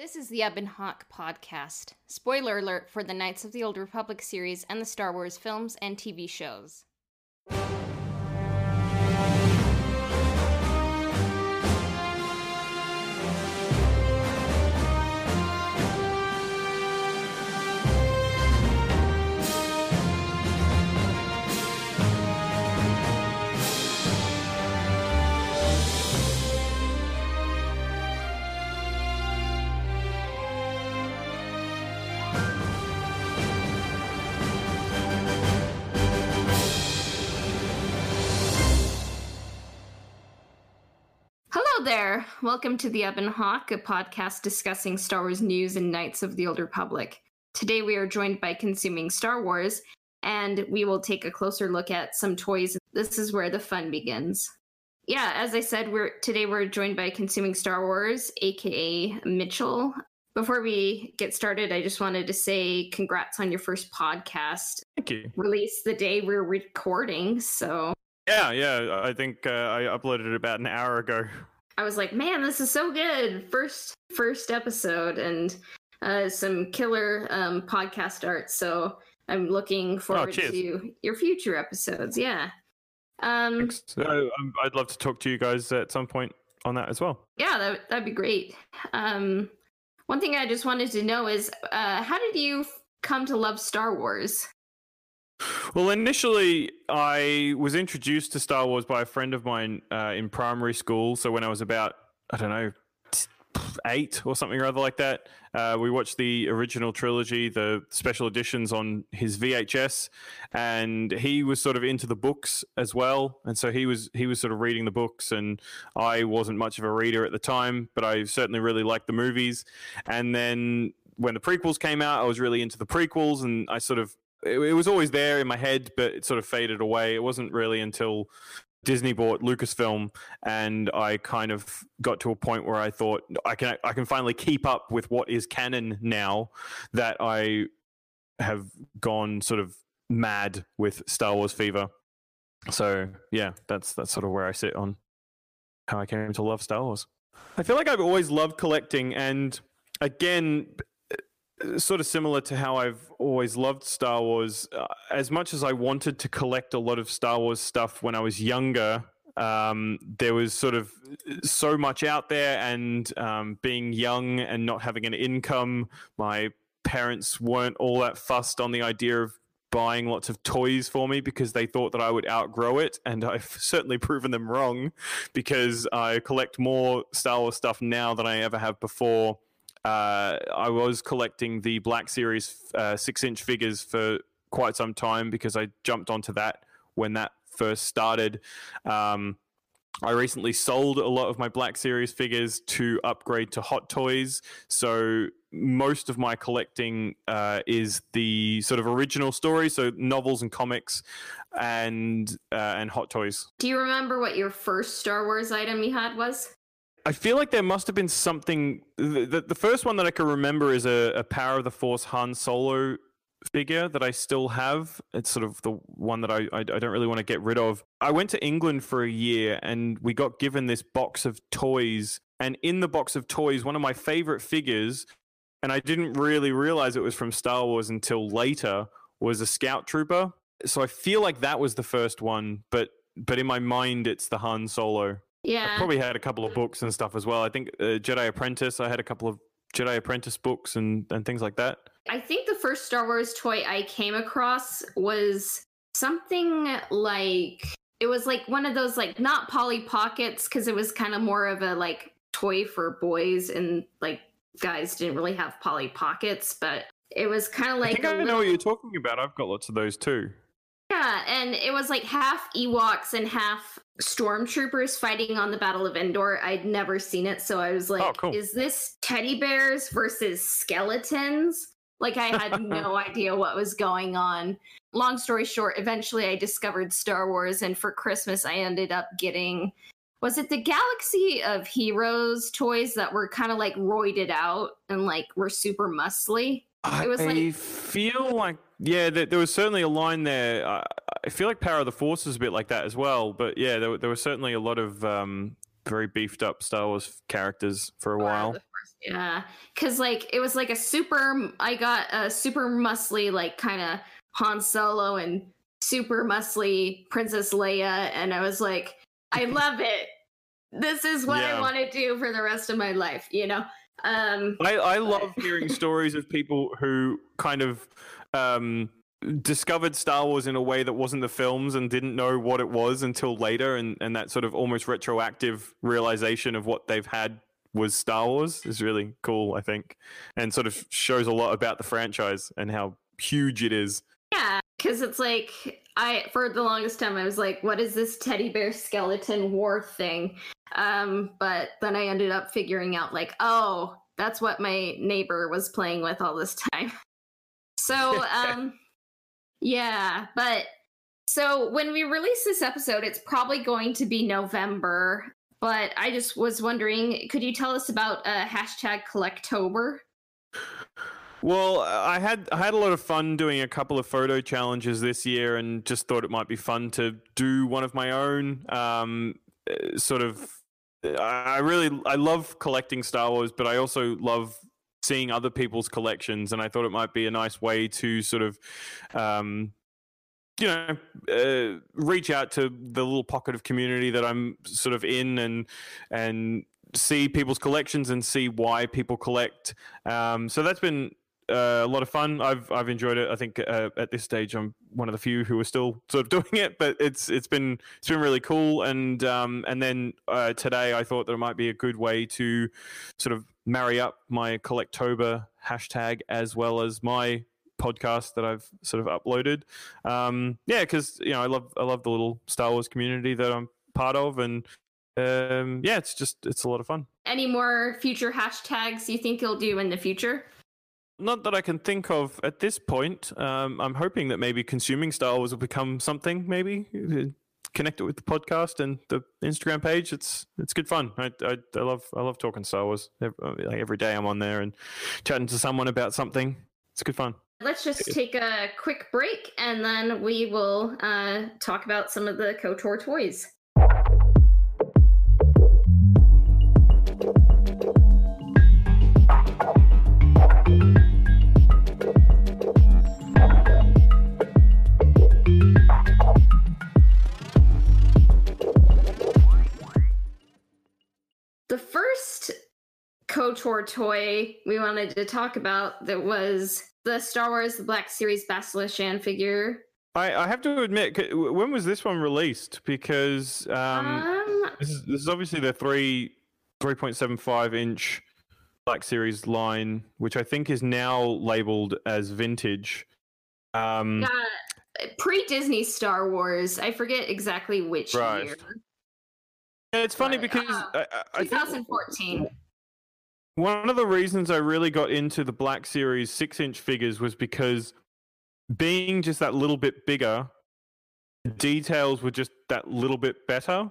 This is the Ebon Hawk podcast. Spoiler alert for the Knights of the Old Republic series and the Star Wars films and TV shows. Hello there. Welcome to the Ebon Hawk, a podcast discussing Star Wars news and Knights of the Old Republic. Today we are joined by Consuming Star Wars, and we will take a closer look at some toys. This is where the fun begins. Yeah, as I said, we're today we're joined by Consuming Star Wars, aka Mitchell. Before we get started, I just wanted to say congrats on your first podcast. Thank you. Released the day we're recording, so Yeah, yeah. I think uh, I uploaded it about an hour ago. I was like, man, this is so good. First first episode and uh, some killer um, podcast art. So I'm looking forward cheers. to your future episodes. Yeah. Um, So, um, I'd love to talk to you guys at some point on that as well. yeah, that, that'd be great. Um, one thing I just wanted to know is uh, how did you come to love Star Wars? Well, initially, I was introduced to Star Wars by a friend of mine uh, in primary school. So when I was about, I don't know, eight or something or other like that, uh, we watched the original trilogy, the special editions on his VHS, and he was sort of into the books as well. And so he was he was sort of reading the books, and I wasn't much of a reader at the time, but I certainly really liked the movies. And then when the prequels came out, I was really into the prequels, and I sort of it, it was always there in my head, but it sort of faded away. It wasn't really until Disney bought Lucasfilm, and I kind of got to a point where I thought I can I can finally keep up with what is canon now that I have gone sort of mad with Star Wars fever. So yeah, that's that's sort of where I sit on how I came to love Star Wars. I feel like I've always loved collecting, and again, sort of similar to how I've always loved Star Wars. Uh, as much as I wanted to collect a lot of Star Wars stuff when I was younger, um, there was sort of so much out there, and um, being young and not having an income, my parents weren't all that fussed on the idea of buying lots of toys for me because they thought that I would outgrow it, and I've certainly proven them wrong because I collect more Star Wars stuff now than I ever have before uh, I was collecting the Black Series uh, six inch figures for quite some time because I jumped onto that when that first started. Um, I recently sold a lot of my Black Series figures to upgrade to Hot Toys. So most of my collecting uh, is the sort of original story, so novels and comics, and uh, and Hot Toys. Do you remember what your first Star Wars item you had was? I feel like there must have been something. The, the, the first one that I can remember is a, a Power of the Force Han Solo figure that I still have. It's sort of the one that I, I, I don't really want to get rid of. I went to England for a year and we got given this box of toys. And in the box of toys, one of my favorite figures, and I didn't really realize it was from Star Wars until later, was a Scout Trooper. So I feel like that was the first one, but but in my mind, it's the Han Solo. Yeah. I probably had a couple of books and stuff as well. I think uh, Jedi Apprentice. I had a couple of Jedi Apprentice books and and things like that. I think the first Star Wars toy I came across was something like it was like one of those like not Polly Pockets because it was kind of more of a like toy for boys and like guys didn't really have Polly Pockets, but it was kind of like I think I know little- what you're talking about. I've got lots of those too. Yeah, and it was like half Ewoks and half stormtroopers fighting on the Battle of Endor. I'd never seen it, so I was oh, like, Oh, cool. is this teddy bears versus skeletons? Like I had no idea what was going on. Long story short, eventually I discovered Star Wars and for Christmas I ended up getting was it the Galaxy of Heroes toys that were kind of like roided out and like were super muscly? It was I like- feel like yeah, there, there was certainly a line there. I, I feel like Power of the Force is a bit like that as well. But yeah, there, were- there was certainly a lot of um, very beefed up Star Wars characters for a while. Yeah, because like it was like a super. I got a super muscly like kind of Han Solo and super muscly Princess Leia, and I was like, I love it. This is what Yeah. I want to do for the rest of my life. You know. Um. I, I love hearing stories of people who kind of um, discovered Star Wars in a way that wasn't the films and didn't know what it was until later, and, and that sort of almost retroactive realization of what they've had was Star Wars is really cool, I think, and sort of shows a lot about the franchise and how huge it is. Yeah, because it's like I for the longest time I was like, what is this teddy bear skeleton war thing? Um, but then I ended up figuring out like, oh, that's what my neighbor was playing with all this time. So um yeah, but so when we release this episode, it's probably going to be November. But I just was wondering, could you tell us about uh, hashtag Collectober? Well, I had I had a lot of fun doing a couple of photo challenges this year, and just thought it might be fun to do one of my own. Um, uh, sort of, I really I love collecting Star Wars, but I also love seeing other people's collections, and I thought it might be a nice way to sort of. Um, you know, uh, reach out to the little pocket of community that I'm sort of in, and and see people's collections and see why people collect. Um, so that's been uh, a lot of fun. I've I've enjoyed it. I think uh, at this stage I'm one of the few who are still sort of doing it, but it's it's been it's been really cool. And um, and then uh, today I thought that it might be a good way to sort of marry up my Collectober hashtag as well as my podcast that I've sort of uploaded. Um, yeah, because you know I love I love the little Star Wars community that I'm part of, and um, yeah, it's just it's a lot of fun. Any more future hashtags you think you'll do in the future? Not that I can think of at this point. Um, I'm hoping that maybe consuming Star Wars will become something. Maybe uh, connect it with the podcast and the Instagram page. It's it's good fun. I I, I love I love talking Star Wars. Every, like every day I'm on there and chatting to someone about something. It's good fun. Let's just take a quick break and then we will uh, talk about some of the KOTOR toys. KOTOR toy we wanted to talk about that was the Star Wars The Black Series Bastila Shan figure. I, I have to admit, when was this one released? Because um, Um, this is this is obviously the three three point seven five inch Black Series line, which I think is now labeled as vintage. Um, uh, pre Disney Star Wars. I forget exactly which Right. year. yeah, it's funny but, because uh, I, I- I think 2014. One of the reasons I really got into the Black Series six inch figures was because being just that little bit bigger, the details were just that little bit better.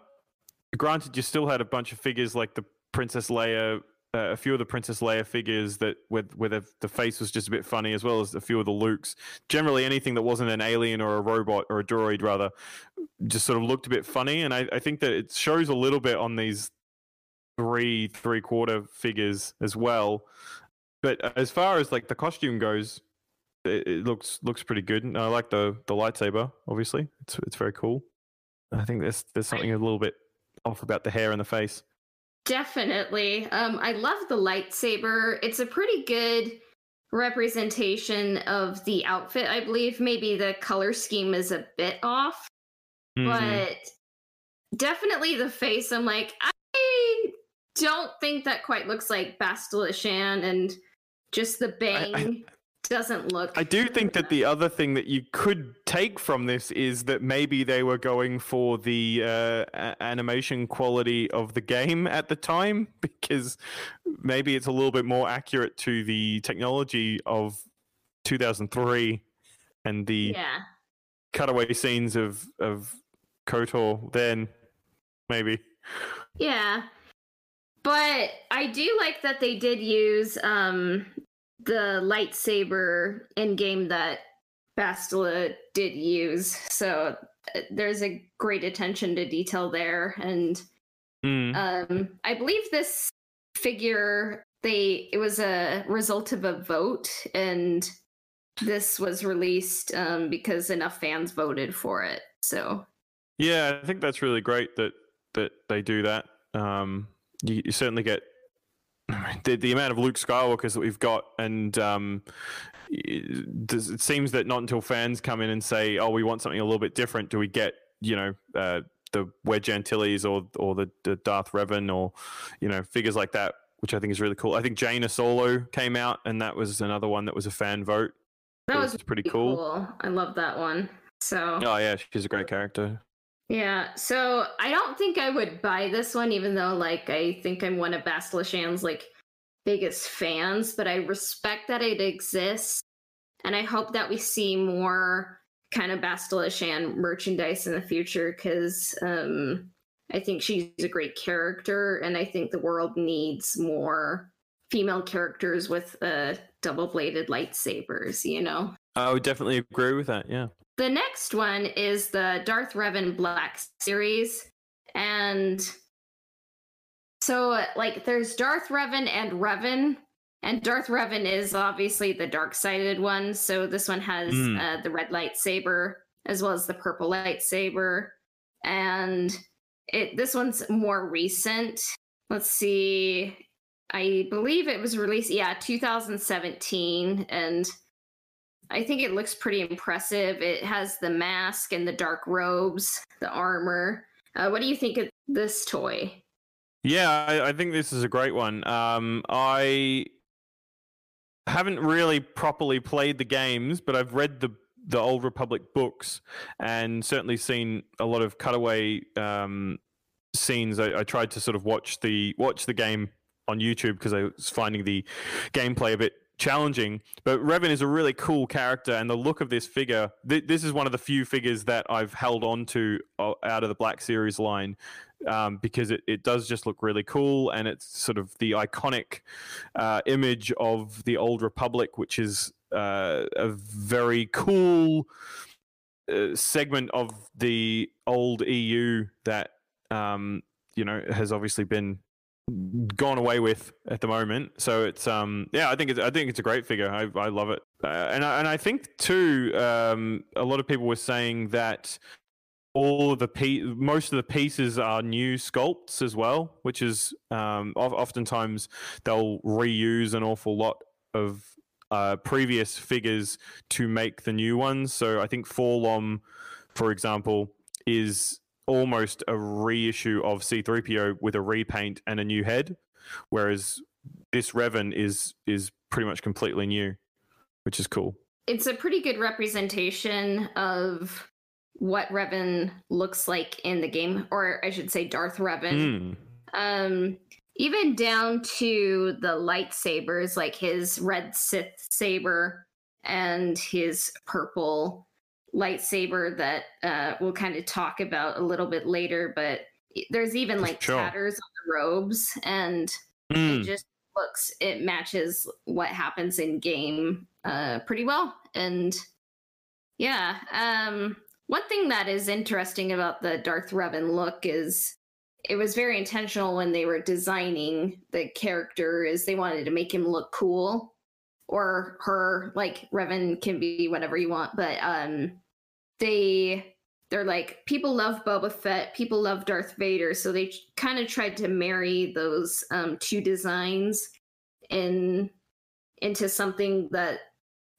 Granted, you still had a bunch of figures like the Princess Leia, uh, a few of the Princess Leia figures that with where the, the face was just a bit funny, as well as a few of the Lukes. Generally, anything that wasn't an alien or a robot or a droid, rather, just sort of looked a bit funny. And I, I think that it shows a little bit on these three three quarter figures as well. But as far as like the costume goes, it, it looks looks pretty good. And I like the the lightsaber. Obviously, it's it's very cool. I think there's there's something a little bit off about the hair and the face. Definitely. Um, I love the lightsaber. It's a pretty good representation of the outfit, I believe. Maybe the color scheme is a bit off, Mhm. but definitely the face. I'm like, I don't think that quite looks like Bastila Shan, and just the bang doesn't look. I do think that the other thing that you could take from this is that maybe they were going for the uh, animation quality of the game at the time because maybe it's a little bit more accurate to the technology of 2003 and the yeah. cutaway scenes of of Kotor then maybe. Yeah. But I do like that they did use um the lightsaber in game that Bastila did use. So uh, there's a great attention to detail there and Mm. um I believe this figure they it was a result of a vote and this was released um, because enough fans voted for it. So yeah, I think that's really great that that they do that. Um, you, you certainly get the, the amount of Luke Skywalkers that we've got, and um, it, it seems that not until fans come in and say, "Oh, we want something a little bit different," do we get you know uh, the Wedge Antilles or or the, the Darth Revan or you know figures like that, which I think is really cool. I think Jaina Solo came out, and that was another one that was a fan vote. That was, was pretty cool. cool. I love that one. So. Oh yeah, she's a great character. Yeah, so I don't think I would buy this one, even though like I think I'm one of Bastila Shan's like biggest fans, but I respect that it exists, and I hope that we see more kind of Bastila Shan merchandise in the future because um, I think she's a great character, and I think the world needs more female characters with uh, double bladed lightsabers. You know, I would definitely agree with that. Yeah. The next one is the Darth Revan Black series. And so, like, there's Darth Revan and Revan. And Darth Revan is obviously the dark sided one. So this one has mm. uh, the red lightsaber as well as the purple lightsaber. And it this one's more recent. Let's see. I believe it was released, yeah, 2017. And I think it looks pretty impressive. It has the mask and the dark robes, the armor. Uh, what do you think of this toy? Yeah, I, I think this is a great one. Um, I haven't really properly played the games, but I've read the the old Republic books and certainly seen a lot of cutaway um, scenes. I, I, tried to sort of watch the watch the game on YouTube because I was finding the gameplay a bit challenging. But Revan is a really cool character, and the look of this figure. Th- this is one of the few figures that I've held on to uh, out of the Black Series line. Um, because it, it does just look really cool and it's sort of the iconic uh, image of the old republic which is uh, a very cool uh, segment of the old eu that um, you know has obviously been gone away with at the moment. So it's um yeah, I think it's I think it's a great figure. I I love it, uh, and I, and I think too um a lot of people were saying that all of the pe- most of the pieces are new sculpts as well, which is um oftentimes they'll reuse an awful lot of uh, previous figures to make the new ones. So I think 4-LOM, for example, is almost a reissue of C3PO with a repaint and a new head, whereas this Revan is is pretty much completely new, which is cool. It's a pretty good representation of what Revan looks like in the game, or I should say Darth Revan. Mm. Um, even down to the lightsabers, like his red Sith saber and his purple lightsaber that uh, we'll kind of talk about a little bit later. But there's even like sure. tatters on the robes, and mm. it just looks it matches what happens in game uh, pretty well. And yeah, um, one thing that is interesting about the Darth Revan look is it was very intentional when they were designing the character is they wanted to make him look cool or her like Revan can be whatever you want, but um they they're like people love Boba Fett, people love Darth Vader, so they kind of tried to marry those um two designs in into something that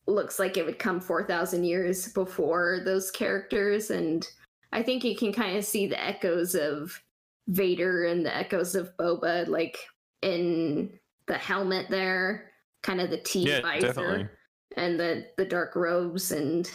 looks like it would come 4000 years before those characters and I think you can kind of see the echoes of Vader and the echoes of Boba like in the helmet there kind of the T yeah, visor definitely. and the the dark robes and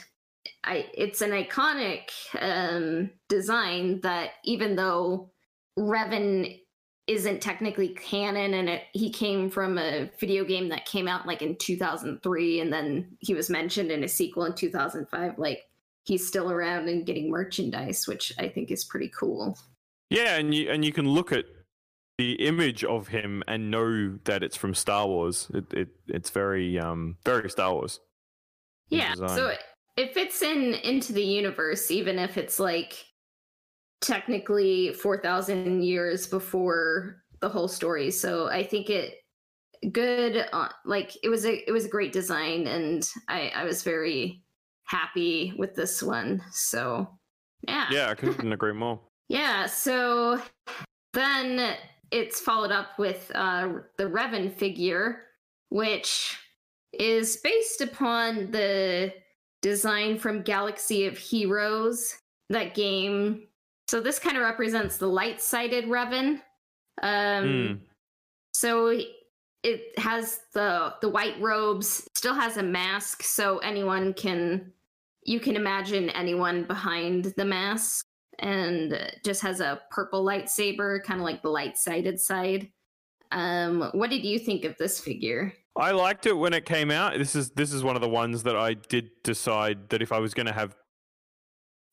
I it's an iconic um, design that even though Revan isn't technically canon and it, he came from a video game that came out like in 2003 and then he was mentioned in a sequel in 2005 like he's still around and getting merchandise which I think is pretty cool. Yeah, and you and you can look at the image of him and know that it's from Star Wars. It, it it's very um very Star Wars. Yeah, so it, it fits in into the universe, even if it's like technically four thousand years before the whole story. So I think it good. Uh, like it was a it was a great design, and I I was very happy with this one. So yeah, Yeah, I couldn't agree more. yeah. So then it's followed up with uh, the Revan figure, which is based upon the design from Galaxy of Heroes, that game. So this kind of represents the light-sided Revan. Um, Mm. so it has the the white robes, still has a mask, so anyone can you can imagine anyone behind the mask, and just has a purple lightsaber, kind of like the light-sided side. Um, what did you think of this figure? I liked it when it came out. This is this is one of the ones that I did decide that if I was going to have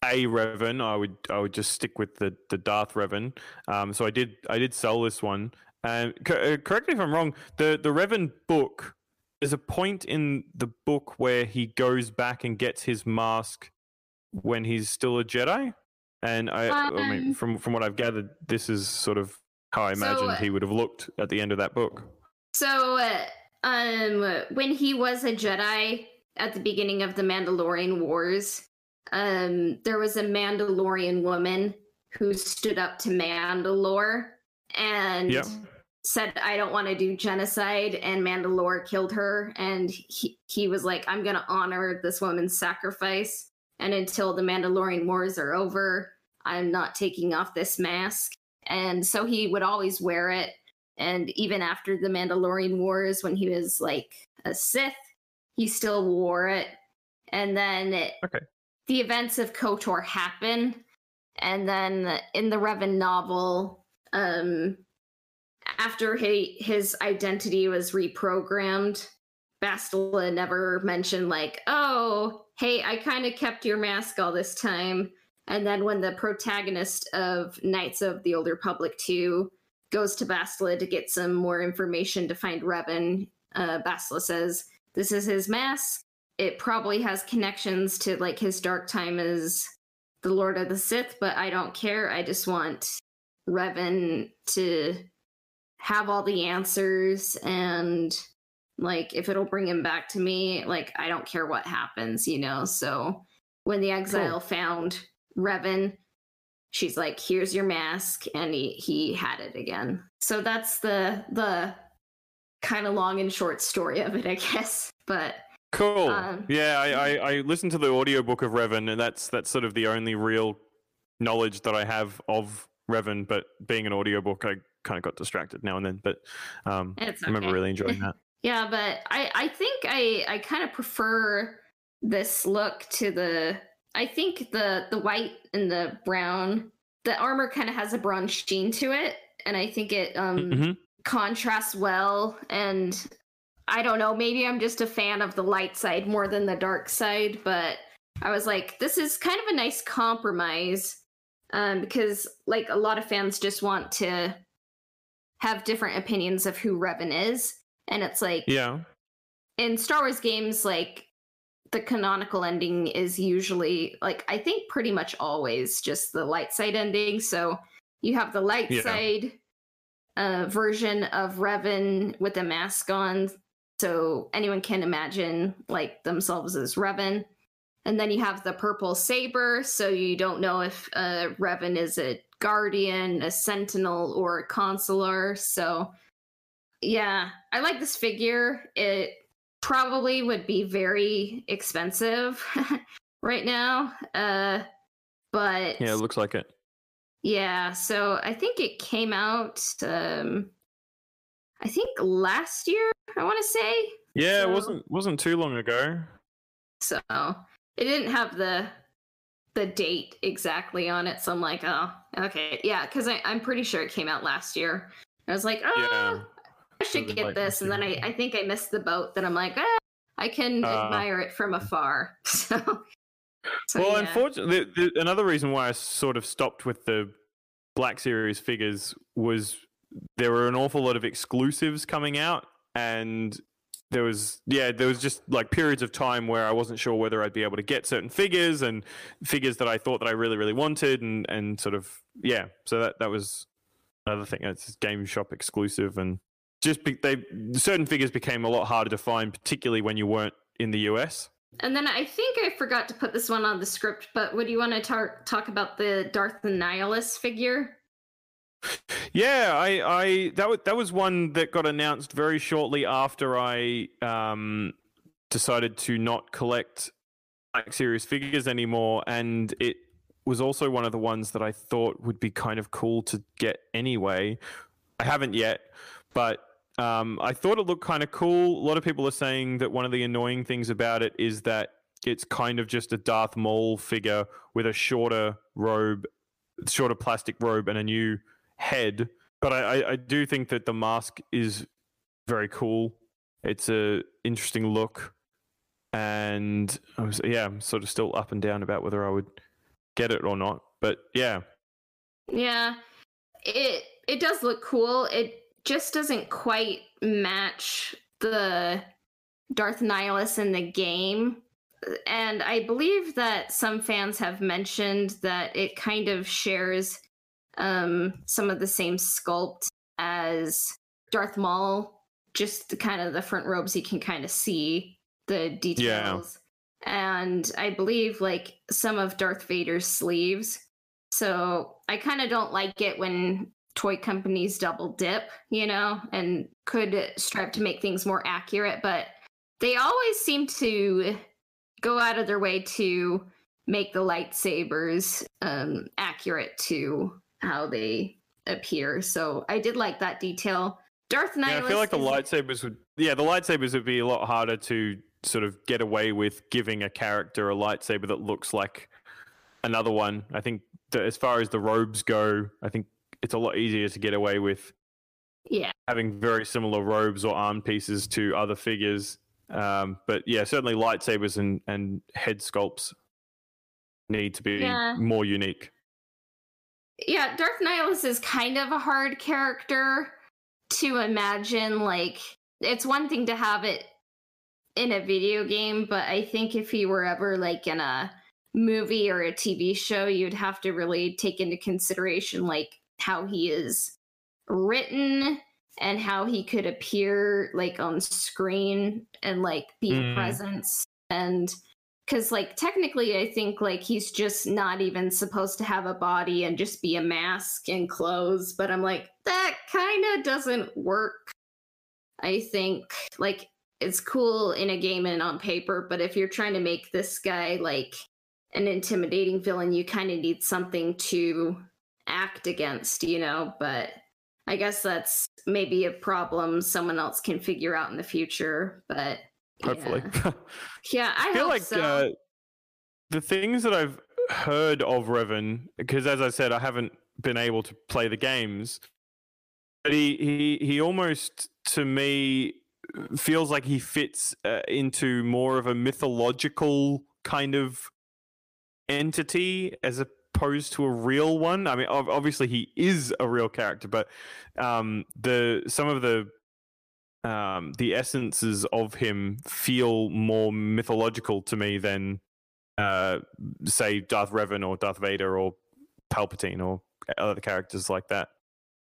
a Revan, I would I would just stick with the the Darth Revan. Um, so I did I did sell this one. Co- uh, correct me if I'm wrong. The the Revan book. There's a point in the book where he goes back and gets his mask when he's still a Jedi. And I, I mean, Um, from from what I've gathered, this is sort of how I imagined uh, he would have looked at the end of that book. So, uh, um, when he was a Jedi at the beginning of the Mandalorian Wars, um, there was a Mandalorian woman who stood up to Mandalore and said, "I don't want to do genocide," and Mandalore killed her, and he he was like, "I'm going to honor this woman's sacrifice, and until the Mandalorian Wars are over, I'm not taking off this mask." And so he would always wear it and even after the Mandalorian Wars, when he was like a Sith, he still wore it. And then it- Okay. the events of KOTOR happen. And then in the Revan novel, um, after he, his identity was reprogrammed, Bastila never mentioned, like, oh, hey, I kind of kept your mask all this time. And then when the protagonist of Knights of the Old Republic 2 goes to Bastila to get some more information to find Revan. Uh, Bastila says, This is his mask. It probably has connections to like his dark time as the Lord of the Sith, but I don't care. I just want Revan to have all the answers and like if it'll bring him back to me, like I don't care what happens, you know? So when the exile found Revan, she's like here's your mask and he he had it again so that's the the kind of long and short story of it i guess but Cool. Um, yeah, I, I, I listened to the audiobook of Revan, and that's that's sort of the only real knowledge that I have of Revan. But being an audiobook, I kind of got distracted now and then. But um, it's I remember really enjoying that. Yeah but i i think i i kind of prefer this look to the i think the the white and the brown the armor kind of has a bronze sheen to it and i think it um Mhm. contrasts well and i don't know maybe i'm just a fan of the light side more than the dark side but i was like this is kind of a nice compromise um, because like a lot of fans just want to have different opinions of who revan is and it's like Yeah. in star wars games like the canonical ending is usually like i think pretty much always just the light side ending. So you have the light Yeah. side uh, version of revan with a mask on. So anyone can imagine like themselves as revan. And then you have the purple saber. So you don't know if uh, revan is a guardian a sentinel or a consular. So yeah i like this figure it probably would be very expensive right now. Uh, but Yeah, it looks like it. yeah, so I think it came out. Um, I think last year. I want to say Yeah, So- it wasn't wasn't too long ago. so. It didn't have the the date exactly on it, so I'm like, oh, okay, yeah, because I'm pretty sure it came out last year. I was like, oh, Yeah. I should get like this, and then I. I think I missed the boat. That I'm like, ah, I can Uh. admire it from afar. So, so well, yeah. unfortunately, the, the, another reason why I sort of stopped with the Black Series figures was there were an awful lot of exclusives coming out, and there was yeah, there was just like periods of time where I wasn't sure whether I'd be able to get certain figures and figures that I thought that I really really wanted, and and sort of yeah, so that that was another thing. It's game shop exclusive, and just be, they certain figures became a lot harder to find, particularly when you weren't in the US. And then I think I forgot to put this one on the script, but would you want to tar- talk about the Darth Nihilus figure? Yeah, I, I that was that was one that got announced very shortly after I um, decided to not collect like serious figures anymore, and it was also one of the ones that I thought would be kind of cool to get anyway. I haven't yet, but um, I thought it looked kind of cool. A lot of people are saying that one of the annoying things about it is that it's kind of just a Darth Maul figure with a shorter robe, shorter plastic robe, and a new head. But I, I, do think that the mask is very cool. It's a interesting look, and I was yeah, I'm sort of still up and down about whether I would get it or not. But yeah, Yeah, it it does look cool. It just doesn't quite match the Darth Nihilus in the game. And I believe that some fans have mentioned that it kind of shares um, some of the same sculpt as Darth Maul, just the kind of the front robes you can kind of see the details. And I believe like some of Darth Vader's sleeves. So I kind of don't like it when toy companies double dip, you know, and could strive to make things more accurate, but they always seem to go out of their way to make the lightsabers um, accurate to how they appear. So I did like that detail. Darth Nihilus. yeah. I feel like the lightsabers would yeah the lightsabers would be a lot harder to sort of get away with giving a character a lightsaber that looks like another one. I think as far as the robes go, I think it's a lot easier to get away with Yeah, having very similar robes or arm pieces to other figures. Um, but yeah, certainly lightsabers and, and head sculpts need to be Yeah. more unique. yeah. Darth Nihilus is kind of a hard character to imagine. Like, it's one thing to have it in a video game, but I think if he were ever like in a movie or a TV show, you'd have to really take into consideration like how he is written and how he could appear like on screen and like be a Mm. presence and because like technically i think like he's just not even supposed to have a body and just be a mask and clothes but i'm like that kind of doesn't work i think like it's cool in a game and on paper but if you're trying to make this guy like an intimidating villain you kind of need something to act against you know but i guess that's maybe a problem someone else can figure out in the future but Hopefully, yeah, yeah i, I feel like so. uh, the things that I've heard of Revan, because as I said, I haven't been able to play the games, but he he he almost to me feels like he fits uh, into more of a mythological kind of entity as opposed to a real one. I mean, obviously he is a real character, but um, the some of the um, the essences of him feel more mythological to me than, uh, say, Darth Revan or Darth Vader or Palpatine or other characters like that.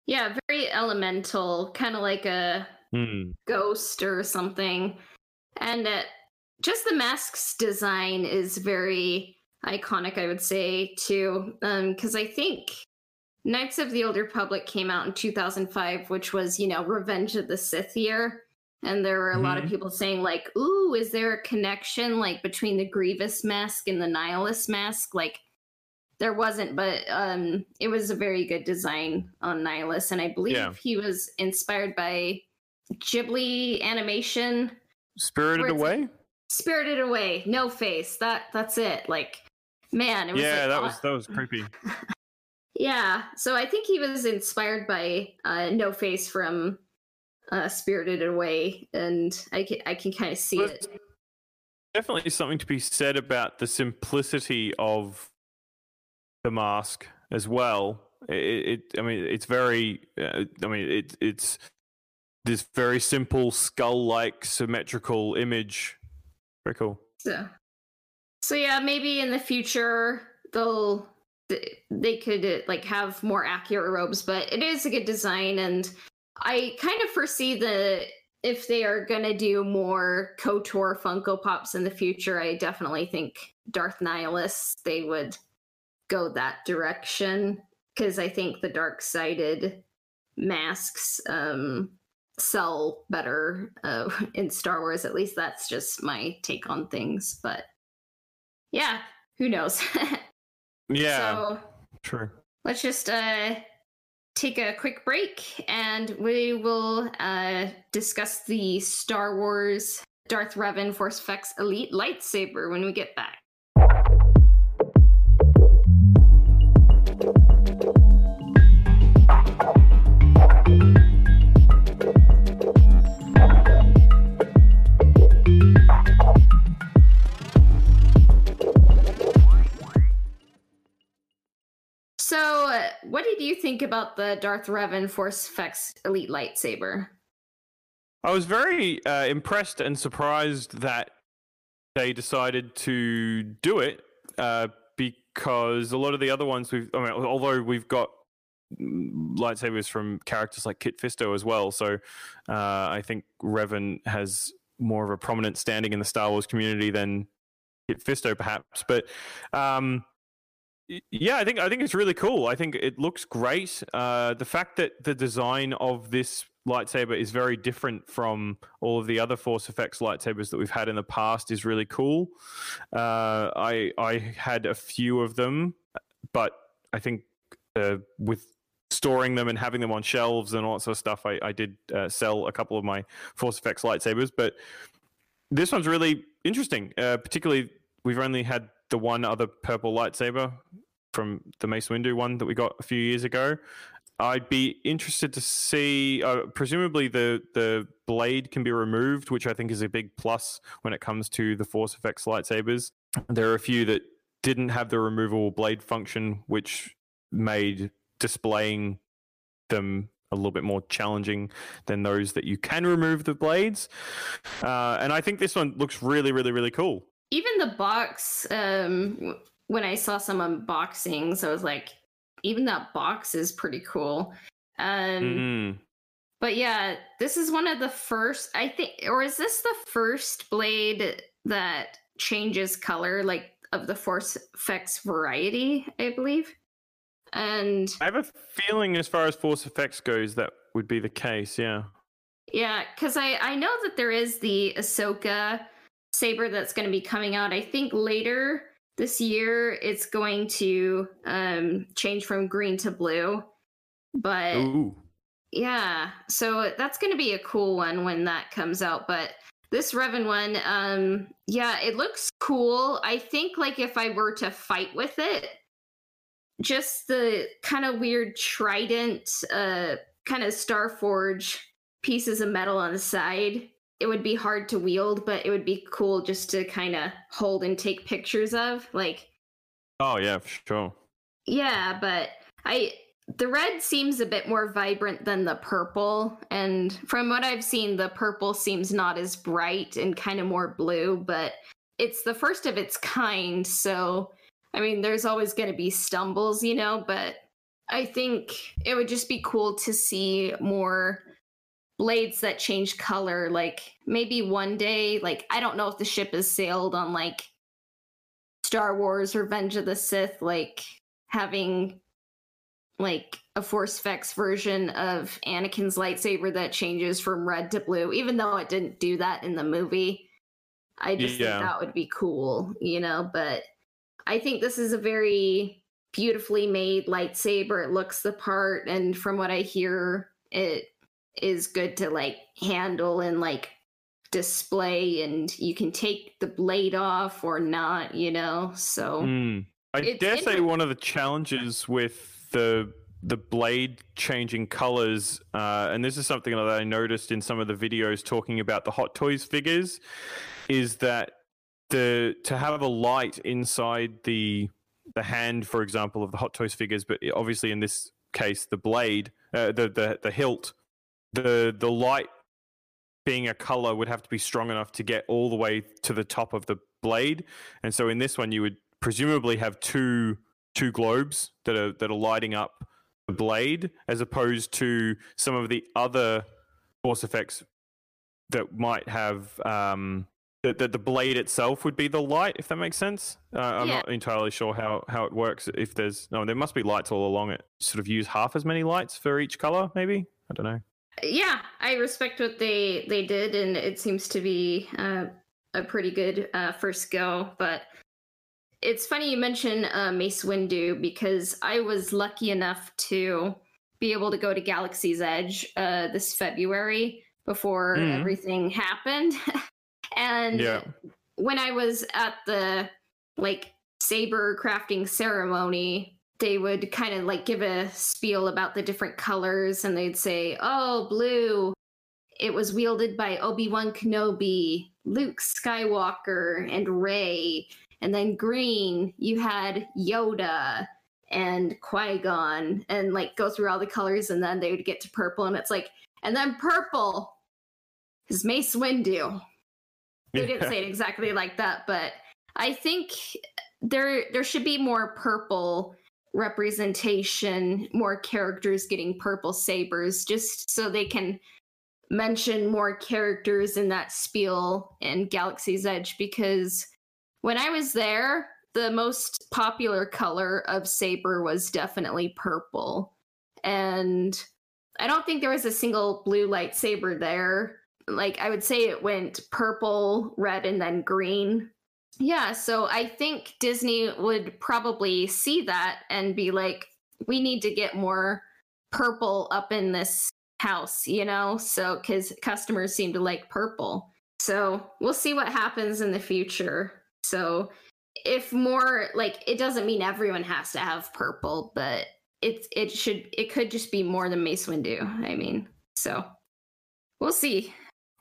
yeah very elemental kind of like a Hmm. ghost or something. And uh, just the mask's design is very iconic, I would say, too. Because I think Knights of the Old Republic came out in 2005, which was, you know, Revenge of the Sith year. And there were a lot of Mhm. people saying, like, ooh, is there a connection, like, between the Grievous mask and the Nihilus mask? Like, there wasn't, but um, it was a very good design on Nihilus. And I believe Yeah. he was inspired by Ghibli animation, Spirited Away? Spirited Away, no face. That that's it. Like, man, it was Yeah, like, that aw- was that was creepy. yeah. So I think he was inspired by uh, No Face from uh, Spirited Away, and I can I can kind of see it. Definitely something to be said about the simplicity of the mask as well. It, it I mean, it's very. Uh, I mean, it, it's this very simple skull-like symmetrical image. Very cool. So, so yeah, maybe in the future they'll they could uh, like have more accurate robes, but it is a good design, and I kind of foresee the if they are to do more KOTOR Funko Pops in the future, I definitely think Darth Nihilus, they would go that direction because I think the dark sided masks um, sell better uh, in Star Wars. At least that's just my take on things. But yeah, who knows? Yeah, So true. let's just uh, take a quick break and we will uh, discuss the Star Wars Darth Revan Force Effects Elite lightsaber when we get back. Think about the Darth Revan Force Effects Elite lightsaber? I was very uh, impressed and surprised that they decided to do it uh, because a lot of the other ones we've, I mean, although we've got lightsabers from characters like Kit Fisto as well, so uh, I think Revan has more of a prominent standing in the Star Wars community than Kit Fisto, perhaps. But um, yeah, I think I think it's really cool. I think it looks great. Uh, the fact that the design of this lightsaber is very different from all of the other Force Effects lightsabers that we've had in the past is really cool. Uh, I I had a few of them, but I think uh, with storing them and having them on shelves and all that sort of stuff, I, I did uh, sell a couple of my Force Effects lightsabers. But this one's really interesting. Uh, particularly, we've only had the one other purple lightsaber from the Mace Windu one that we got a few years ago. I'd be interested to see. Uh, presumably, the the blade can be removed, which I think is a big plus when it comes to the Force Effects lightsabers. There are a few that didn't have the removable blade function, which made displaying them a little bit more challenging than those that you can remove the blades. Uh, and I think this one looks really, really, really cool. Even the box, um, when I saw some unboxings, I was like, even that box is pretty cool. Um, Mm. But yeah, this is one of the first, I think, or is this the first blade that changes color, like of the Force Effects variety, I believe? And I have a feeling, as far as Force Effects goes, that would be the case. Yeah. yeah, because I, I know that there is the Ahsoka saber that's going to be coming out, I think later this year. It's going to um, change from green to blue. But Ooh. Yeah, so that's going to be a cool one when that comes out. But this Revan one, um, yeah, it looks cool. I think like if I were to fight with it, just the kind of weird trident, uh, kind of Starforge pieces of metal on the side, it would be hard to wield, but it would be cool just to kind of hold and take pictures of. Like, Oh yeah, for sure. yeah, but I the red seems a bit more vibrant than the purple and from what I've seen the purple seems not as bright and kind of more blue, but it's the first of its kind, so I mean there's always going to be stumbles, you know, but I think it would just be cool to see more blades that change color like maybe one day like I don't know if the ship has sailed on like Star Wars Revenge of the Sith like having like a Force Effects version of Anakin's lightsaber that changes from red to blue, even though it didn't do that in the movie. I just Yeah. think that would be cool, you know. But I think this is a very beautifully made lightsaber. It looks the part, and from what I hear, it is good to like handle and like display, and you can take the blade off or not, you know. So Mm. I dare say one of the challenges with the the blade changing colors, uh, and this is something that I noticed in some of the videos talking about the Hot Toys figures, is that the to have a light inside the the hand, for example, of the Hot Toys figures, but obviously in this case the blade, uh, the the the hilt, the the light being a color would have to be strong enough to get all the way to the top of the blade, and so in this one you would presumably have two two globes that are that are lighting up the blade, as opposed to some of the other force effects that might have um, that the, the blade itself would be the light, if that makes sense. Uh, I'm Yeah. not entirely sure how, how it works. If there's no, there must be lights all along it. Sort of use half as many lights for each color, maybe. I don't know. Yeah, I respect what they they did, and it seems to be uh, a pretty good uh, first go. But it's funny you mention uh, Mace Windu because I was lucky enough to be able to go to Galaxy's Edge uh, this February before Mhm. everything happened, and Yeah. when I was at the like saber crafting ceremony, they would kind of like give a spiel about the different colors and they'd say, "Oh, blue, it was wielded by Obi-Wan Kenobi, Luke Skywalker, and Rey." And then green, you had Yoda and Qui-Gon and like go through all the colors and then they would get to purple and it's like, and then purple is Mace Windu. They didn't say it exactly like that, but I think there there should be more purple representation, more characters getting purple sabers, just so they can mention more characters in that spiel in Galaxy's Edge. Because when I was there, the most popular color of saber was definitely purple, and I don't think there was a single blue lightsaber there like I would say it went purple, red, and then green. Yeah, so I think Disney would probably see that and be like, we need to get more purple up in this house, you know? So, because customers seem to like purple. So, we'll see what happens in the future. So, if more, like, it doesn't mean everyone has to have purple, but it, it should, it could just be more than Mace Windu. I mean, so we'll see.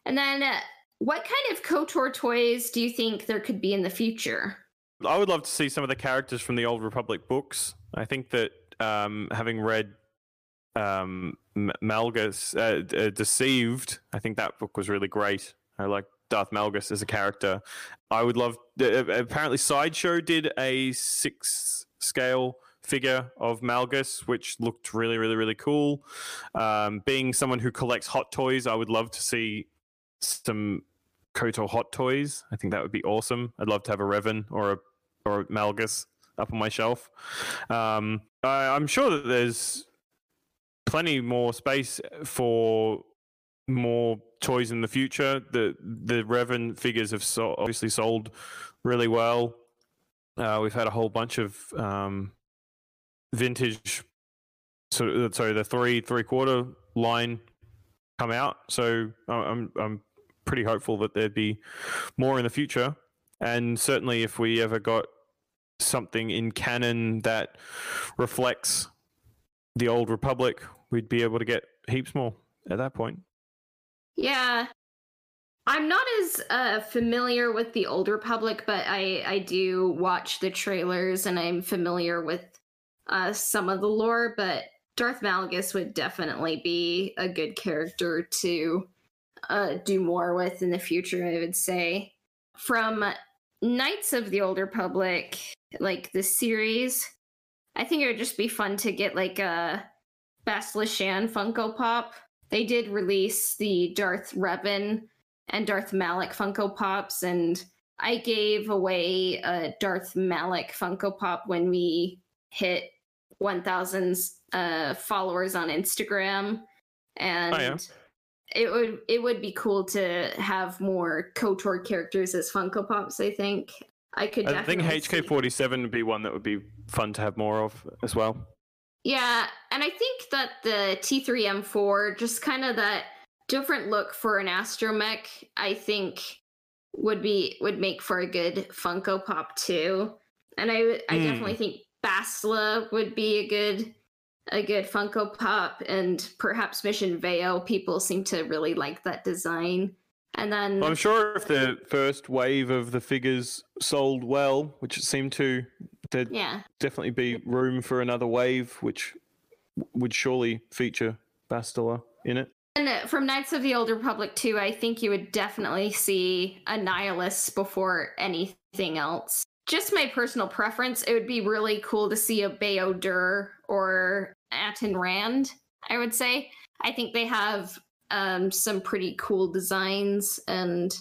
And then, uh, what kind of KOTOR toys do you think there could be in the future? I would love to see some of the characters from the Old Republic books. I think that um, having read um, Malgus uh, uh, Deceived, I think that book was really great. I like Darth Malgus as a character. I would love. Uh, apparently, Sideshow did a six scale figure of Malgus, which looked really, really, really cool. Um, being someone who collects hot toys, I would love to see some Kotor hot toys. I think that would be awesome. I'd love to have a Revan or a or a Malgus up on my shelf. Um, I, I'm sure that there's plenty more space for more toys in the future. The the Revan figures have so, obviously sold really well. Uh, we've had a whole bunch of um, vintage, So, sorry, the three three quarter line come out. So I'm I'm pretty hopeful that there'd be more in the future. And certainly, if we ever got something in canon that reflects the old Republic, we'd be able to get heaps more at that point. Yeah. I'm not as uh, familiar with the Old Republic, but I, I do watch the trailers and I'm familiar with uh, some of the lore. But Darth Malgus would definitely be a good character to uh, do more with in the future, I would say. From Knights of the Old Republic, like the series, I think it would just be fun to get like a Bastila Shan Funko Pop. They did release the Darth Revan and Darth Malak Funko Pops, and I gave away a Darth Malak Funko Pop when we hit 1,000 uh, followers on Instagram, and Oh, yeah. It would it would be cool to have more Kotor characters as Funko Pops. I think I could. I think HK47 would be one that would be fun to have more of as well. Yeah, and I think that the T3M4, just kind of that different look for an astromech, I think would be would make for a good Funko Pop too. And I I Hmm. definitely think Bastila would be a good a good Funko Pop, and perhaps Mission Vao. People seem to really like that design. And then I'm sure if the first wave of the figures sold well, which it seemed to, there'd yeah, definitely be room for another wave, which would surely feature Bastila in it. And uh, from Knights of the Old Republic 2, I think you would definitely see a Nihilus before anything else. Just my personal preference, it would be really cool to see a Bao-Dur or Atton Rand, I would say. I think they have um, some pretty cool designs, and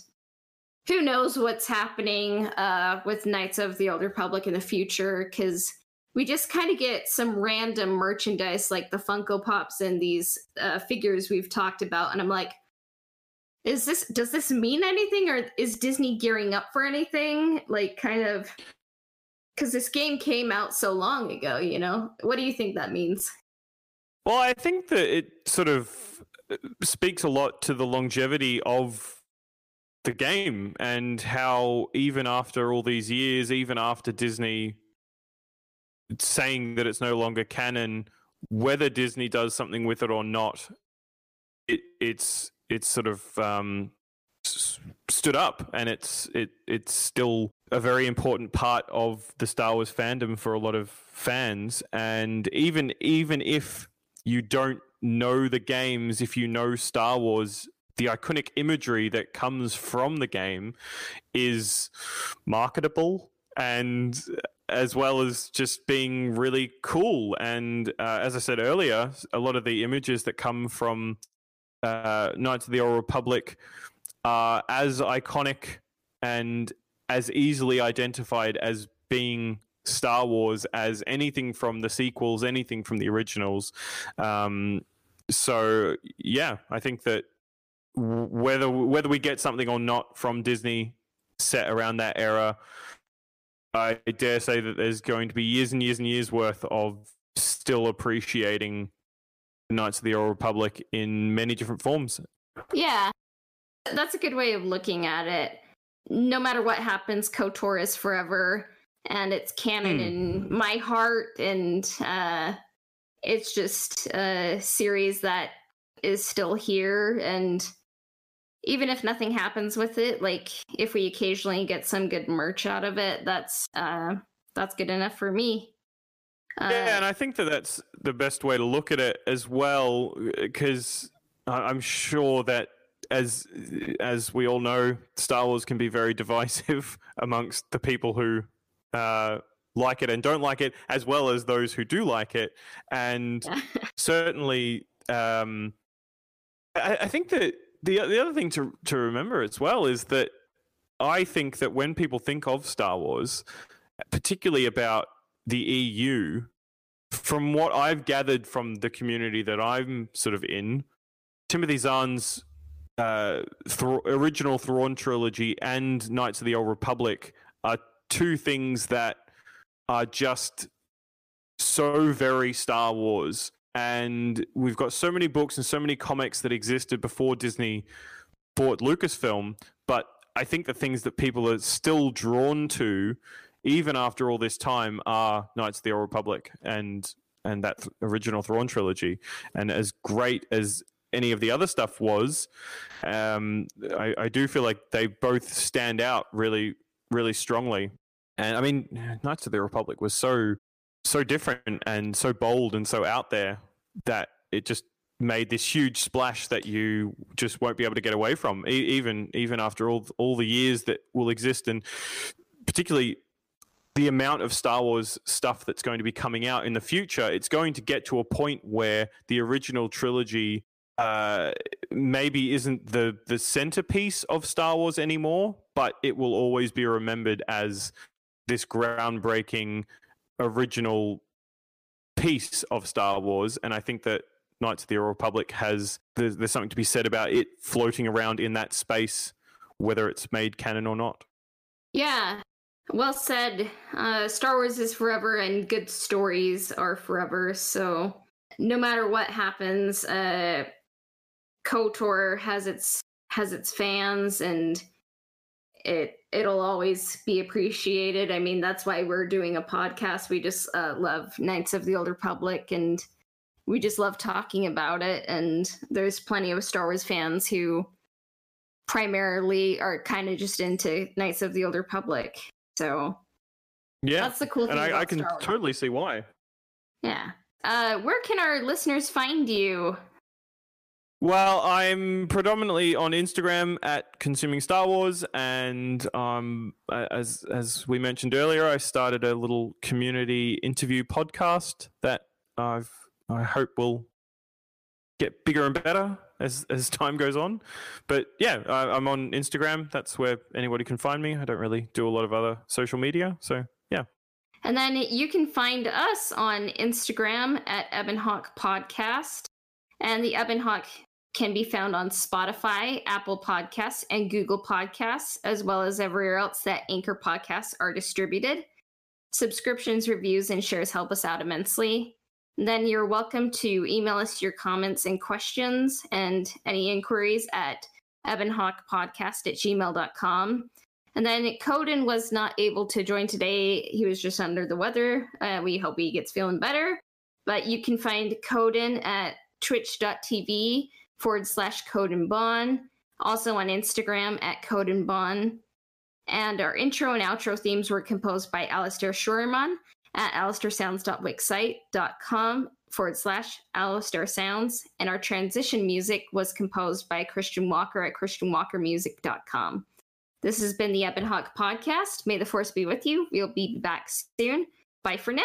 who knows what's happening uh, with Knights of the Old Republic in the future because we just kind of get some random merchandise like the Funko Pops and these uh, figures we've talked about, and I'm like, is this does this mean anything, or is Disney gearing up for anything? Like, kind of, because this game came out so long ago, you know. What do you think that means? Well, I think that it sort of uh, speaks a lot to the longevity of the game and how even after all these years, even after Disney saying that it's no longer canon, whether Disney does something with it or not, it, it's it's sort of um, s- stood up, and it's it it's still a very important part of the Star Wars fandom for a lot of fans. And even even if you don't know the games, if you know Star Wars, the iconic imagery that comes from the game is marketable and as well as just being really cool. And uh, as I said earlier, a lot of the images that come from uh, Knights of the Old Republic are as iconic and as easily identified as being Star Wars as anything from the sequels, anything from the originals. Um, so yeah, I think that whether whether we get something or not from Disney set around that era, I dare say that there's going to be years and years and years worth of still appreciating Knights of the Old Republic in many different forms. Yeah, that's a good way of looking at it. No matter what happens, KOTOR is forever, and it's canon Hmm. in my heart, and uh, it's just a series that is still here. And even if nothing happens with it, like if we occasionally get some good merch out of it, that's uh, that's good enough for me. Uh, yeah, and I think that that's the best way to look at it as well, because I'm sure that as as we all know, Star Wars can be very divisive amongst the people who uh, like it and don't like it, as well as those who do like it, and certainly, um, I, I think that the the other thing to to remember as well is that I think that when people think of Star Wars, particularly about the EU, from what I've gathered from the community that I'm sort of in, Timothy Zahn's uh, Thr- original Thrawn trilogy and Knights of the Old Republic are two things that are just so very Star Wars. And we've got so many books and so many comics that existed before Disney bought Lucasfilm. But I think the things that people are still drawn to, even after all this time, are Knights of the Old Republic and and that th- original Thrawn trilogy. And as great as any of the other stuff was, um, I, I do feel like they both stand out really, really strongly. And I mean, Knights of the Republic was so so different and so bold and so out there that it just made this huge splash that you just won't be able to get away from, e- even even after all all the years that will exist, and particularly the amount of Star Wars stuff that's going to be coming out in the future. It's going to get to a point where the original trilogy uh, maybe isn't the the centerpiece of Star Wars anymore, but it will always be remembered as this groundbreaking original piece of Star Wars, and I think that Knights of the Republic has there's, there's something to be said about it floating around in that space, whether it's made canon or not. Yeah, well said. Uh, Star Wars is forever, and good stories are forever. So, no matter what happens, uh, KOTOR has its has its fans, and it it'll always be appreciated. I mean, that's why we're doing a podcast. We just uh, love Knights of the Old Republic, and we just love talking about it. And there's plenty of Star Wars fans who primarily are kind of just into Knights of the Old Republic. So Yeah, that's the cool thing. and I, I can totally see why. Yeah. Uh, where can our listeners find you? Well, I'm predominantly on Instagram at consuming Star Wars, and um, as as we mentioned earlier, I started a little community interview podcast that I've I hope will get bigger and better as as time goes on. But yeah, I, I'm on Instagram. That's where anybody can find me. I don't really do a lot of other social media, so yeah. And then you can find us on Instagram at Ebonhawk Podcast. And the Ebonhawk can be found on Spotify, Apple Podcasts, and Google Podcasts, as well as everywhere else that Anchor Podcasts are distributed. Subscriptions, reviews, and shares help us out immensely. Then you're welcome to email us your comments and questions and any inquiries at ebonhawkpodcast at gmail.com. And then Coden was not able to join today. He was just under the weather. Uh, we hope he gets feeling better. But you can find Coden at twitch.tv forward slash Codenbon. Also on Instagram at Codenbon. And our intro and outro themes were composed by Alistair Schurman at alistairsounds.wixsite.com forward slash Alistair Sounds. And our transition music was composed by Christian Walker at christianwalkermusic.com. This has been the Ebonhawk podcast. May the force be with you. We'll be back soon. Bye for now.